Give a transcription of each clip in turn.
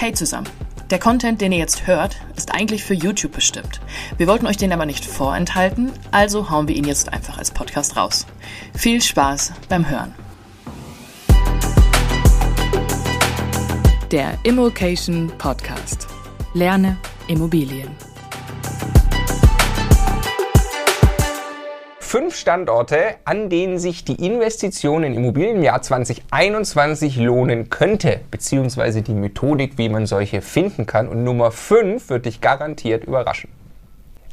Hey zusammen. Der Content, den ihr jetzt hört, ist eigentlich für YouTube bestimmt. Wir wollten euch den aber nicht vorenthalten, also hauen wir ihn jetzt einfach als Podcast raus. Viel Spaß beim Hören. Der Immokation Podcast. Lerne Immobilien. Fünf Standorte, an denen sich die Investition in Immobilien im Jahr 2021 lohnen könnte, beziehungsweise die Methodik, wie man solche finden kann. Und Nummer fünf wird dich garantiert überraschen.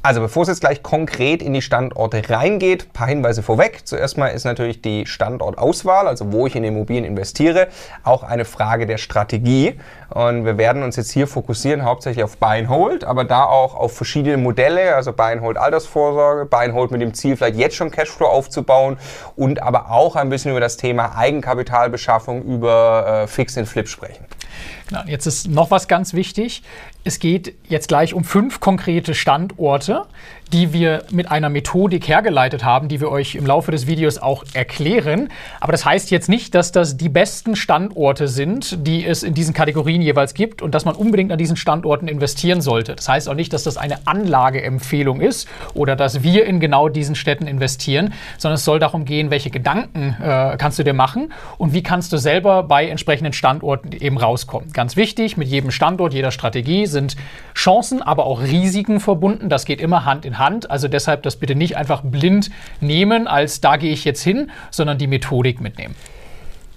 Also bevor es jetzt gleich konkret in die Standorte reingeht, ein paar Hinweise vorweg. Zuerst mal ist natürlich die Standortauswahl, also wo ich in Immobilien investiere, auch eine Frage der Strategie. Und wir werden uns jetzt hier fokussieren hauptsächlich auf Buy and Hold, aber da auch auf verschiedene Modelle, also Buy and Hold Altersvorsorge, Buy and Hold mit dem Ziel, vielleicht jetzt schon Cashflow aufzubauen und aber auch ein bisschen über das Thema Eigenkapitalbeschaffung über äh, Fix and Flip sprechen. Genau, jetzt ist noch was ganz wichtig. Es geht jetzt gleich um fünf konkrete Standorte, die wir mit einer Methodik hergeleitet haben, die wir euch im Laufe des Videos auch erklären. Aber das heißt jetzt nicht, dass das die besten Standorte sind, die es in diesen Kategorien jeweils gibt und dass man unbedingt an diesen Standorten investieren sollte. Das heißt auch nicht, dass das eine Anlageempfehlung ist oder dass wir in genau diesen Städten investieren, sondern es soll darum gehen, welche Gedanken äh, kannst du dir machen und wie kannst du selber bei entsprechenden Standorten eben rauskommen. Ganz wichtig, mit jedem Standort, jeder Strategie sind Chancen, aber auch Risiken verbunden. Das geht immer Hand in Hand. Also deshalb das bitte nicht einfach blind nehmen, als da gehe ich jetzt hin, sondern die Methodik mitnehmen.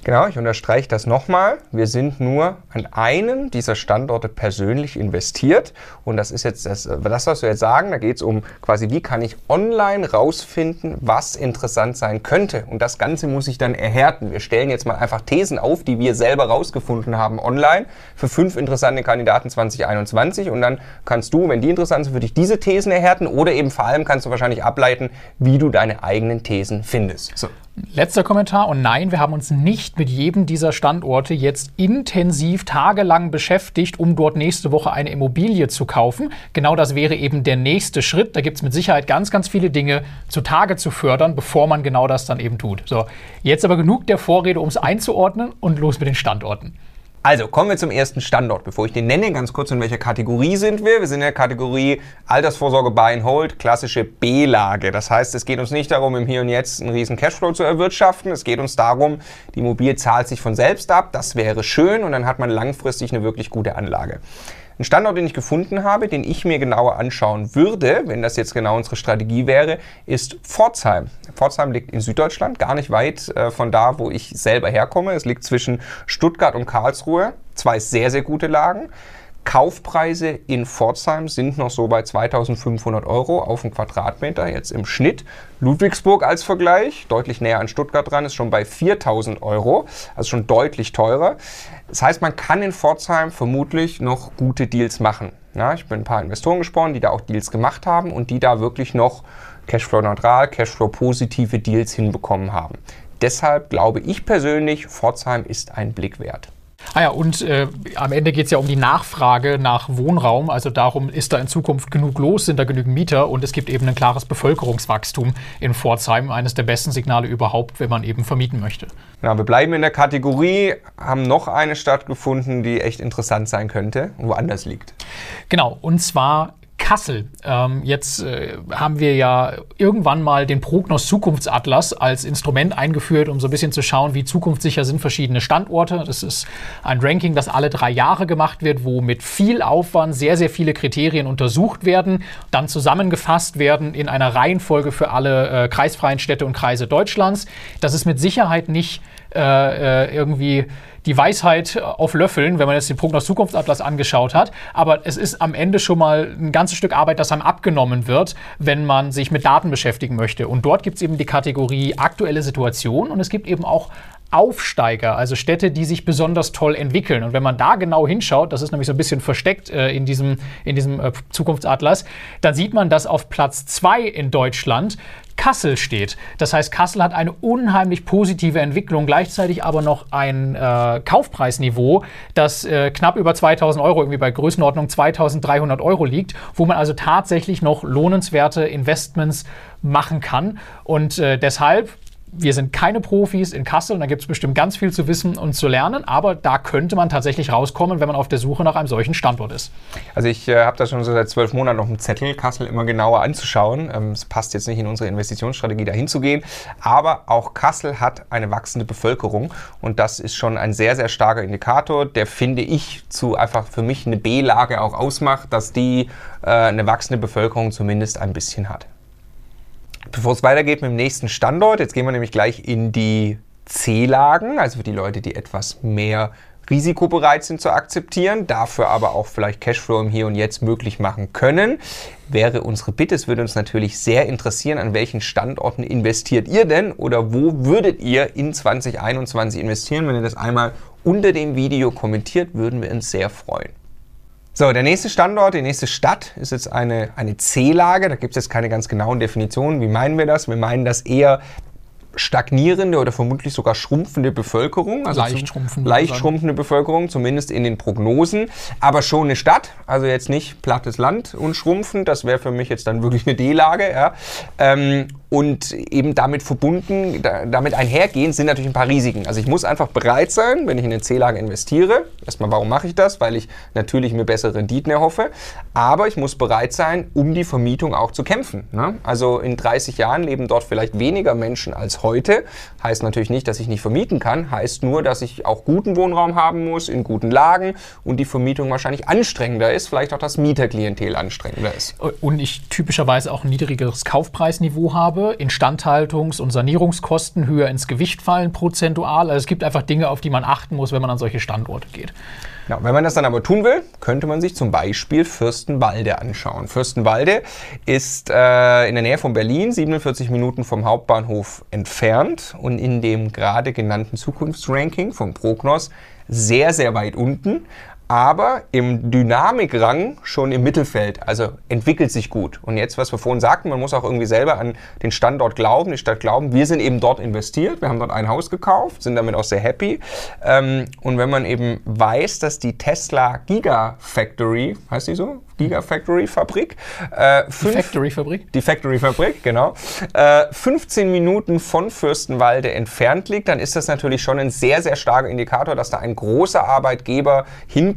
Genau, ich unterstreiche das nochmal. Wir sind nur an einem dieser Standorte persönlich investiert. Und das ist jetzt das, das was wir jetzt sagen. Da geht es um quasi, wie kann ich online rausfinden, was interessant sein könnte. Und das Ganze muss ich dann erhärten. Wir stellen jetzt mal einfach Thesen auf, die wir selber rausgefunden haben online für fünf interessante Kandidaten 2021. Und dann kannst du, wenn die interessant sind, für dich diese Thesen erhärten. Oder eben vor allem kannst du wahrscheinlich ableiten, wie du deine eigenen Thesen findest. So. Letzter Kommentar. Und nein, wir haben uns nicht mit jedem dieser Standorte jetzt intensiv tagelang beschäftigt, um dort nächste Woche eine Immobilie zu kaufen. Genau das wäre eben der nächste Schritt. Da gibt es mit Sicherheit ganz, ganz viele Dinge zutage zu fördern, bevor man genau das dann eben tut. So, jetzt aber genug der Vorrede, um es einzuordnen und los mit den Standorten. Also kommen wir zum ersten Standort. Bevor ich den nenne, ganz kurz, in welcher Kategorie sind wir? Wir sind in der Kategorie Altersvorsorge Buy and Hold, klassische B-Lage. Das heißt, es geht uns nicht darum, im Hier und Jetzt einen riesen Cashflow zu erwirtschaften. Es geht uns darum, die Immobilie zahlt sich von selbst ab. Das wäre schön und dann hat man langfristig eine wirklich gute Anlage. Ein Standort, den ich gefunden habe, den ich mir genauer anschauen würde, wenn das jetzt genau unsere Strategie wäre, ist Pforzheim. Pforzheim liegt in Süddeutschland, gar nicht weit äh, von da, wo ich selber herkomme. Es liegt zwischen Stuttgart und Karlsruhe. Zwei sehr, sehr gute Lagen. Kaufpreise in Pforzheim sind noch so bei 2500 Euro auf den Quadratmeter jetzt im Schnitt. Ludwigsburg als Vergleich, deutlich näher an Stuttgart dran, ist schon bei 4000 Euro, also schon deutlich teurer. Das heißt, man kann in Pforzheim vermutlich noch gute Deals machen. Ja, ich bin ein paar Investoren gesprochen, die da auch Deals gemacht haben und die da wirklich noch Cashflow-neutral, Cashflow-positive Deals hinbekommen haben. Deshalb glaube ich persönlich, Pforzheim ist ein Blick wert. Ah ja, und äh, am Ende geht es ja um die Nachfrage nach Wohnraum. Also darum, ist da in Zukunft genug los, sind da genügend Mieter und es gibt eben ein klares Bevölkerungswachstum in Pforzheim. Eines der besten Signale überhaupt, wenn man eben vermieten möchte. Ja, wir bleiben in der Kategorie, haben noch eine Stadt gefunden, die echt interessant sein könnte, woanders liegt. Genau, und zwar Kassel. Ähm, jetzt äh, haben wir ja irgendwann mal den Prognos Zukunftsatlas als Instrument eingeführt, um so ein bisschen zu schauen, wie zukunftssicher sind verschiedene Standorte. Das ist ein Ranking, das alle drei Jahre gemacht wird, wo mit viel Aufwand sehr, sehr viele Kriterien untersucht werden, dann zusammengefasst werden in einer Reihenfolge für alle äh, kreisfreien Städte und Kreise Deutschlands. Das ist mit Sicherheit nicht äh, äh irgendwie die Weisheit auf Löffeln, wenn man jetzt den Prognos Zukunftsatlas angeschaut hat. Aber es ist am Ende schon mal ein ganzes Stück Arbeit, das einem abgenommen wird, wenn man sich mit Daten beschäftigen möchte. Und dort gibt es eben die Kategorie aktuelle Situation und es gibt eben auch Aufsteiger, also Städte, die sich besonders toll entwickeln. Und wenn man da genau hinschaut, das ist nämlich so ein bisschen versteckt äh, in diesem, in diesem äh, Zukunftsatlas, dann sieht man, dass auf Platz 2 in Deutschland Kassel steht. Das heißt, Kassel hat eine unheimlich positive Entwicklung, gleichzeitig aber noch ein äh, Kaufpreisniveau, das äh, knapp über 2000 Euro, irgendwie bei Größenordnung 2300 Euro liegt, wo man also tatsächlich noch lohnenswerte Investments machen kann. Und äh, deshalb wir sind keine Profis in Kassel und da gibt es bestimmt ganz viel zu wissen und zu lernen, aber da könnte man tatsächlich rauskommen, wenn man auf der Suche nach einem solchen Standort ist. Also ich äh, habe da schon so seit zwölf Monaten noch einen Zettel, Kassel immer genauer anzuschauen. Ähm, es passt jetzt nicht in unsere Investitionsstrategie dahin zu gehen, aber auch Kassel hat eine wachsende Bevölkerung und das ist schon ein sehr, sehr starker Indikator, der finde ich zu einfach für mich eine B-Lage auch ausmacht, dass die äh, eine wachsende Bevölkerung zumindest ein bisschen hat. Bevor es weitergeht mit dem nächsten Standort, jetzt gehen wir nämlich gleich in die C-Lagen, also für die Leute, die etwas mehr risikobereit sind zu akzeptieren, dafür aber auch vielleicht Cashflow im Hier und Jetzt möglich machen können, wäre unsere Bitte. Es würde uns natürlich sehr interessieren, an welchen Standorten investiert ihr denn oder wo würdet ihr in 2021 investieren? Wenn ihr das einmal unter dem Video kommentiert, würden wir uns sehr freuen. So, der nächste Standort, die nächste Stadt ist jetzt eine, eine C-Lage. Da gibt es jetzt keine ganz genauen Definitionen. Wie meinen wir das? Wir meinen das eher stagnierende oder vermutlich sogar schrumpfende Bevölkerung. Also leicht schrumpfende. Leicht schrumpfende Bevölkerung, zumindest in den Prognosen. Aber schon eine Stadt, also jetzt nicht plattes Land und schrumpfend. Das wäre für mich jetzt dann wirklich eine D-Lage. Ja. Ähm, und eben damit verbunden, da, damit einhergehend sind natürlich ein paar Risiken. Also ich muss einfach bereit sein, wenn ich in eine C-Lage investiere. Erstmal, warum mache ich das? Weil ich natürlich mir bessere Renditen erhoffe. Aber ich muss bereit sein, um die Vermietung auch zu kämpfen. Ne? Also in 30 Jahren leben dort vielleicht weniger Menschen als heute. Heißt natürlich nicht, dass ich nicht vermieten kann. Heißt nur, dass ich auch guten Wohnraum haben muss, in guten Lagen und die Vermietung wahrscheinlich anstrengender ist. Vielleicht auch das Mieterklientel anstrengender ist. Und ich typischerweise auch ein niedrigeres Kaufpreisniveau habe habe, Instandhaltungs- und Sanierungskosten höher ins Gewicht fallen prozentual. Also es gibt einfach Dinge, auf die man achten muss, wenn man an solche Standorte geht. Ja, wenn man das dann aber tun will, könnte man sich zum Beispiel Fürstenwalde anschauen. Fürstenwalde ist äh, in der Nähe von Berlin, 47 Minuten vom Hauptbahnhof entfernt und in dem gerade genannten Zukunftsranking von Prognos sehr, sehr weit unten aber im Dynamikrang schon im Mittelfeld, also entwickelt sich gut. Und jetzt, was wir vorhin sagten, man muss auch irgendwie selber an den Standort glauben, die Stadt glauben. Wir sind eben dort investiert, wir haben dort ein Haus gekauft, sind damit auch sehr happy. Ähm, und wenn man eben weiß, dass die Tesla Gigafactory, heißt die so? Gigafactory-Fabrik. Äh, die Factory-Fabrik? Die Factory-Fabrik, genau. Äh, 15 Minuten von Fürstenwalde entfernt liegt, dann ist das natürlich schon ein sehr, sehr starker Indikator, dass da ein großer Arbeitgeber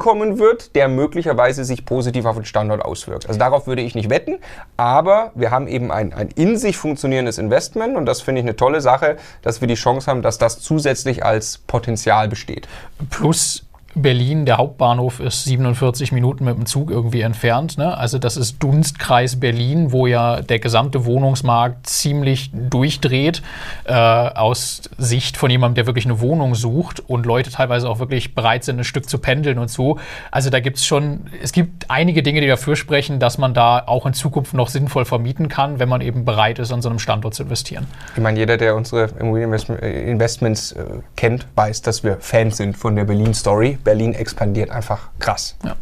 hinkommen wird, der möglicherweise sich positiv auf den Standort auswirkt. Also darauf würde ich nicht wetten, aber wir haben eben ein, ein in sich funktionierendes Investment und das finde ich eine tolle Sache, dass wir die Chance haben, dass das zusätzlich als Potenzial besteht. Plus Berlin, der Hauptbahnhof ist 47 Minuten mit dem Zug irgendwie entfernt. Ne? Also das ist Dunstkreis Berlin, wo ja der gesamte Wohnungsmarkt ziemlich durchdreht äh, aus Sicht von jemandem, der wirklich eine Wohnung sucht und Leute teilweise auch wirklich bereit sind, ein Stück zu pendeln und so. Also da gibt es schon, es gibt einige Dinge, die dafür sprechen, dass man da auch in Zukunft noch sinnvoll vermieten kann, wenn man eben bereit ist, an so einem Standort zu investieren. Ich meine, jeder, der unsere Immobilieninvestments äh, kennt, weiß, dass wir Fans sind von der Berlin-Story. Berlin expandiert einfach krass. Ja.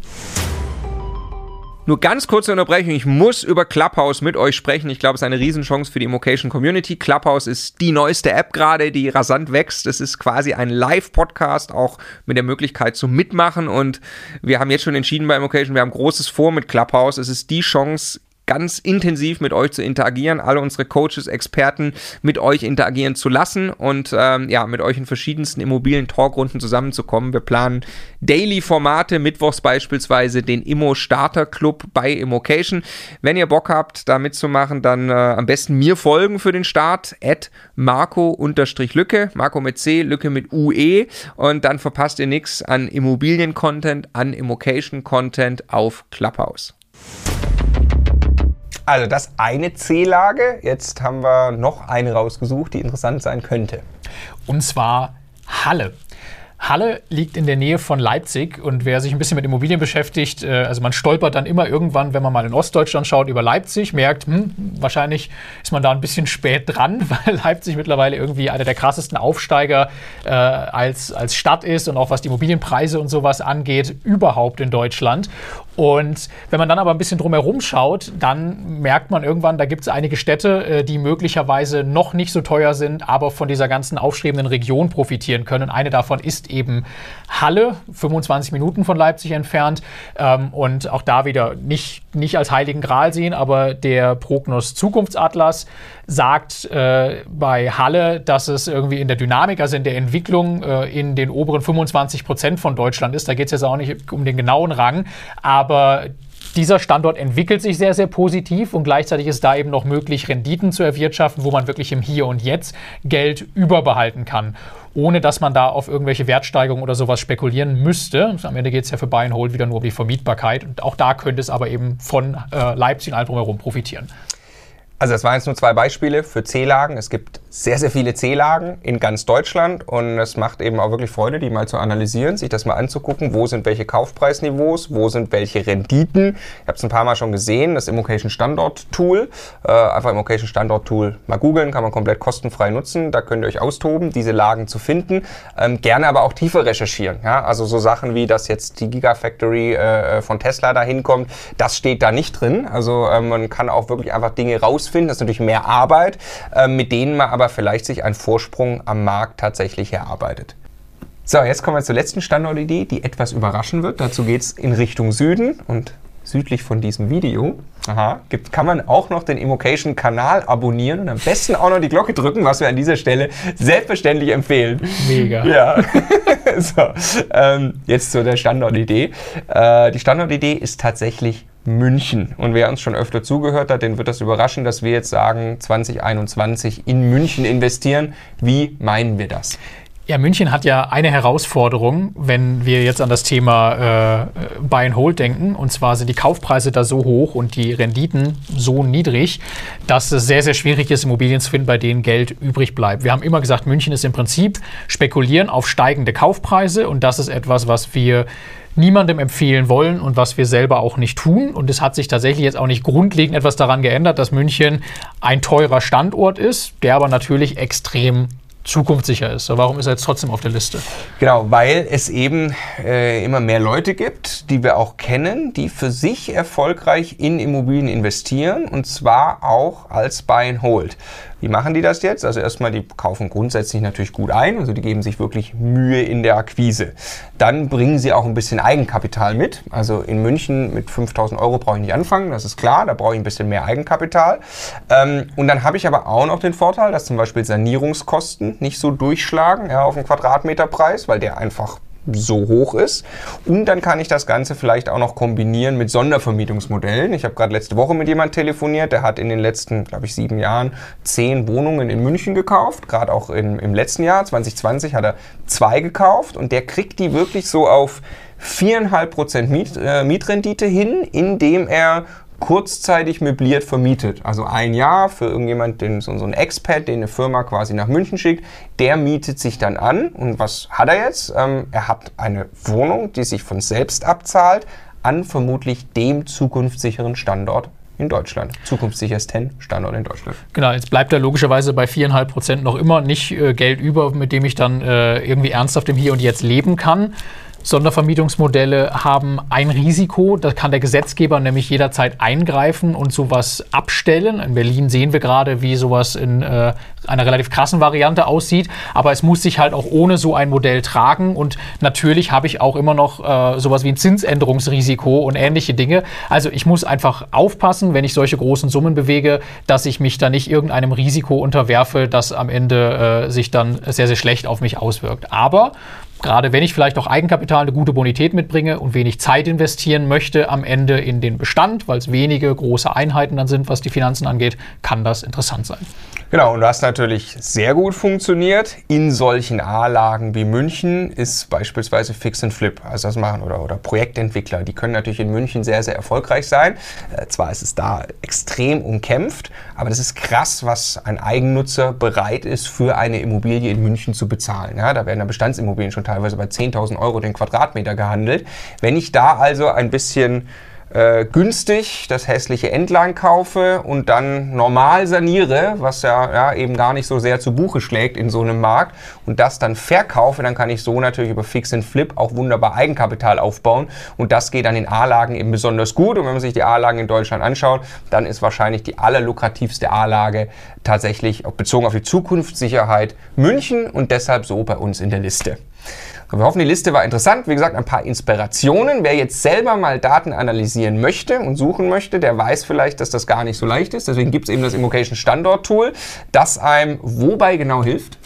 Nur ganz kurze Unterbrechung. Ich muss über Clubhouse mit euch sprechen. Ich glaube, es ist eine Riesenchance für die Immocation Community. Clubhouse ist die neueste App gerade, die rasant wächst. Es ist quasi ein Live-Podcast, auch mit der Möglichkeit zu mitmachen. Und wir haben jetzt schon entschieden bei Immocation, wir haben großes vor mit Clubhouse. Es ist die Chance, ganz intensiv mit euch zu interagieren, alle unsere Coaches, Experten mit euch interagieren zu lassen und ähm, ja, mit euch in verschiedensten immobilien Talkrunden zusammenzukommen. Wir planen Daily-Formate, mittwochs beispielsweise den Immo Starter Club bei Immocation. Wenn ihr Bock habt, da mitzumachen, dann äh, am besten mir folgen für den Start, at Marco-Lücke, Marco mit C, Lücke mit UE und dann verpasst ihr nichts an Immobilien-Content, an Immocation-Content auf Clubhouse. Also das eine C-Lage. Jetzt haben wir noch eine rausgesucht, die interessant sein könnte. Und zwar Halle. Halle liegt in der Nähe von Leipzig und wer sich ein bisschen mit Immobilien beschäftigt, äh, also man stolpert dann immer irgendwann, wenn man mal in Ostdeutschland schaut, über Leipzig, merkt, hm, wahrscheinlich ist man da ein bisschen spät dran, weil Leipzig mittlerweile irgendwie einer der krassesten Aufsteiger äh, als, als Stadt ist und auch was die Immobilienpreise und sowas angeht, überhaupt in Deutschland. Und wenn man dann aber ein bisschen drumherum schaut, dann merkt man irgendwann, da gibt es einige Städte, äh, die möglicherweise noch nicht so teuer sind, aber von dieser ganzen aufstrebenden Region profitieren können. Eine davon ist eben Halle, 25 Minuten von Leipzig entfernt. Ähm, und auch da wieder nicht, nicht als Heiligen Gral sehen, aber der Prognos Zukunftsatlas sagt äh, bei Halle, dass es irgendwie in der Dynamik, also in der Entwicklung äh, in den oberen 25 Prozent von Deutschland ist. Da geht es jetzt auch nicht um den genauen Rang, aber dieser Standort entwickelt sich sehr, sehr positiv und gleichzeitig ist da eben noch möglich, Renditen zu erwirtschaften, wo man wirklich im Hier und Jetzt Geld überbehalten kann, ohne dass man da auf irgendwelche Wertsteigerungen oder sowas spekulieren müsste. Am Ende geht es ja für Buy and Hold wieder nur um die Vermietbarkeit und auch da könnte es aber eben von äh, Leipzig und allem drumherum profitieren. Also das waren jetzt nur zwei Beispiele für C-Lagen. Es gibt sehr, sehr viele C-Lagen in ganz Deutschland und es macht eben auch wirklich Freude, die mal zu analysieren, sich das mal anzugucken, wo sind welche Kaufpreisniveaus, wo sind welche Renditen. Ich habe es ein paar Mal schon gesehen, das Immocation Standort Tool. Äh, einfach Immocation Standort Tool mal googeln, kann man komplett kostenfrei nutzen. Da könnt ihr euch austoben, diese Lagen zu finden. Ähm, gerne aber auch tiefer recherchieren. Ja? Also so Sachen wie, dass jetzt die Gigafactory äh, von Tesla da hinkommt, das steht da nicht drin. Also äh, man kann auch wirklich einfach Dinge rausfinden rausfinden. Das ist natürlich mehr Arbeit, äh, mit denen man aber vielleicht sich einen Vorsprung am Markt tatsächlich erarbeitet. So, jetzt kommen wir zur letzten Standortidee, die etwas überraschen wird. Dazu geht es in Richtung Süden und südlich von diesem Video aha, gibt, kann man auch noch den Immocation-Kanal abonnieren und am besten auch noch die Glocke drücken, was wir an dieser Stelle selbstverständlich empfehlen. Mega. Ja. so, ähm, jetzt zu der Standortidee. Äh, die Standortidee ist tatsächlich München. Und wer uns schon öfter zugehört hat, den wird das überraschen, dass wir jetzt sagen, 2021 in München investieren. Wie meinen wir das? Ja, München hat ja eine Herausforderung, wenn wir jetzt an das Thema äh, Buy and Hold denken. Und zwar sind die Kaufpreise da so hoch und die Renditen so niedrig, dass es sehr, sehr schwierig ist, Immobilien zu finden, bei denen Geld übrig bleibt. Wir haben immer gesagt, München ist im Prinzip spekulieren auf steigende Kaufpreise. Und das ist etwas, was wir niemandem empfehlen wollen und was wir selber auch nicht tun. Und es hat sich tatsächlich jetzt auch nicht grundlegend etwas daran geändert, dass München ein teurer Standort ist, der aber natürlich extrem zukunftssicher ist. warum ist er jetzt trotzdem auf der Liste? Genau, weil es eben äh, immer mehr Leute gibt, die wir auch kennen, die für sich erfolgreich in Immobilien investieren und zwar auch als Buy and Hold. Wie machen die das jetzt? Also erstmal, die kaufen grundsätzlich natürlich gut ein, also die geben sich wirklich Mühe in der Akquise. Dann bringen sie auch ein bisschen Eigenkapital mit. Also in München mit 5000 Euro brauche ich nicht anfangen, das ist klar, da brauche ich ein bisschen mehr Eigenkapital. Ähm, und dann habe ich aber auch noch den Vorteil, dass zum Beispiel Sanierungskosten nicht so durchschlagen ja, auf den Quadratmeterpreis, weil der einfach so hoch ist. Und dann kann ich das Ganze vielleicht auch noch kombinieren mit Sondervermietungsmodellen. Ich habe gerade letzte Woche mit jemandem telefoniert, der hat in den letzten, glaube ich, sieben Jahren zehn Wohnungen in München gekauft. Gerade auch in, im letzten Jahr, 2020, hat er zwei gekauft und der kriegt die wirklich so auf 4,5% Miet, äh, Mietrendite hin, indem er kurzzeitig möbliert vermietet. Also ein Jahr für irgendjemand, den, so, so ein Expat, den eine Firma quasi nach München schickt, der mietet sich dann an. Und was hat er jetzt? Ähm, er hat eine Wohnung, die sich von selbst abzahlt, an vermutlich dem zukunftssicheren Standort in Deutschland. Zukunftssichersten Standort in Deutschland. Genau, jetzt bleibt er logischerweise bei 4,5 Prozent noch immer nicht äh, Geld über, mit dem ich dann äh, irgendwie ernsthaft im Hier und Jetzt leben kann. Sondervermietungsmodelle haben ein Risiko, da kann der Gesetzgeber nämlich jederzeit eingreifen und sowas abstellen. In Berlin sehen wir gerade, wie sowas in äh, einer relativ krassen Variante aussieht, aber es muss sich halt auch ohne so ein Modell tragen und natürlich habe ich auch immer noch äh, sowas wie ein Zinsänderungsrisiko und ähnliche Dinge. Also ich muss einfach aufpassen, wenn ich solche großen Summen bewege, dass ich mich da nicht irgendeinem Risiko unterwerfe, das am Ende äh, sich dann sehr, sehr schlecht auf mich auswirkt. Aber gerade wenn ich vielleicht auch Eigenkapital, eine gute Bonität mitbringe und wenig Zeit investieren möchte am Ende in den Bestand, weil es wenige große Einheiten dann sind, was die Finanzen angeht, kann das interessant sein. Genau, und was natürlich sehr gut funktioniert in solchen A-Lagen wie München ist beispielsweise Fix and Flip, also das machen oder, oder Projektentwickler. Die können natürlich in München sehr, sehr erfolgreich sein. Äh, zwar ist es da extrem umkämpft, aber das ist krass, was ein Eigennutzer bereit ist, für eine Immobilie in München zu bezahlen. Ja, da werden da Bestandsimmobilien schon teilweise bei 10.000 Euro den Quadratmeter gehandelt. Wenn ich da also ein bisschen äh, günstig das hässliche Endline kaufe und dann normal saniere, was ja, ja eben gar nicht so sehr zu Buche schlägt in so einem Markt und das dann verkaufe, dann kann ich so natürlich über Fix and Flip auch wunderbar Eigenkapital aufbauen und das geht an den A-Lagen eben besonders gut und wenn man sich die A-Lagen in Deutschland anschaut, dann ist wahrscheinlich die allerlukrativste A-Lage tatsächlich bezogen auf die Zukunftssicherheit München und deshalb so bei uns in der Liste. Wir hoffen, die Liste war interessant. Wie gesagt, ein paar Inspirationen. Wer jetzt selber mal Daten analysieren möchte und suchen möchte, der weiß vielleicht, dass das gar nicht so leicht ist. Deswegen gibt es eben das Immocation Standort Tool, das einem wobei genau hilft.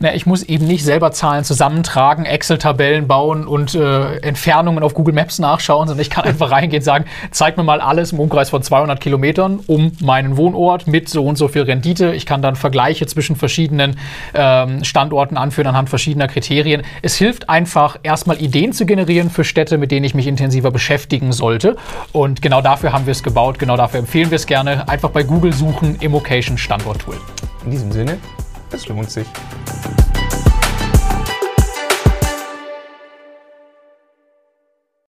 Na, ich muss eben nicht selber Zahlen zusammentragen, Excel-Tabellen bauen und äh, Entfernungen auf Google Maps nachschauen, sondern ich kann einfach reingehen und sagen, zeig mir mal alles im Umkreis von 200 Kilometern um meinen Wohnort mit so und so viel Rendite. Ich kann dann Vergleiche zwischen verschiedenen ähm, Standorten anführen anhand verschiedener Kriterien. Es hilft einfach, erstmal Ideen zu generieren für Städte, mit denen ich mich intensiver beschäftigen sollte. Und genau dafür haben wir es gebaut, genau dafür empfehlen wir es gerne. Einfach bei Google suchen, Immocation Standort Tool. In diesem Sinne, es lohnt sich.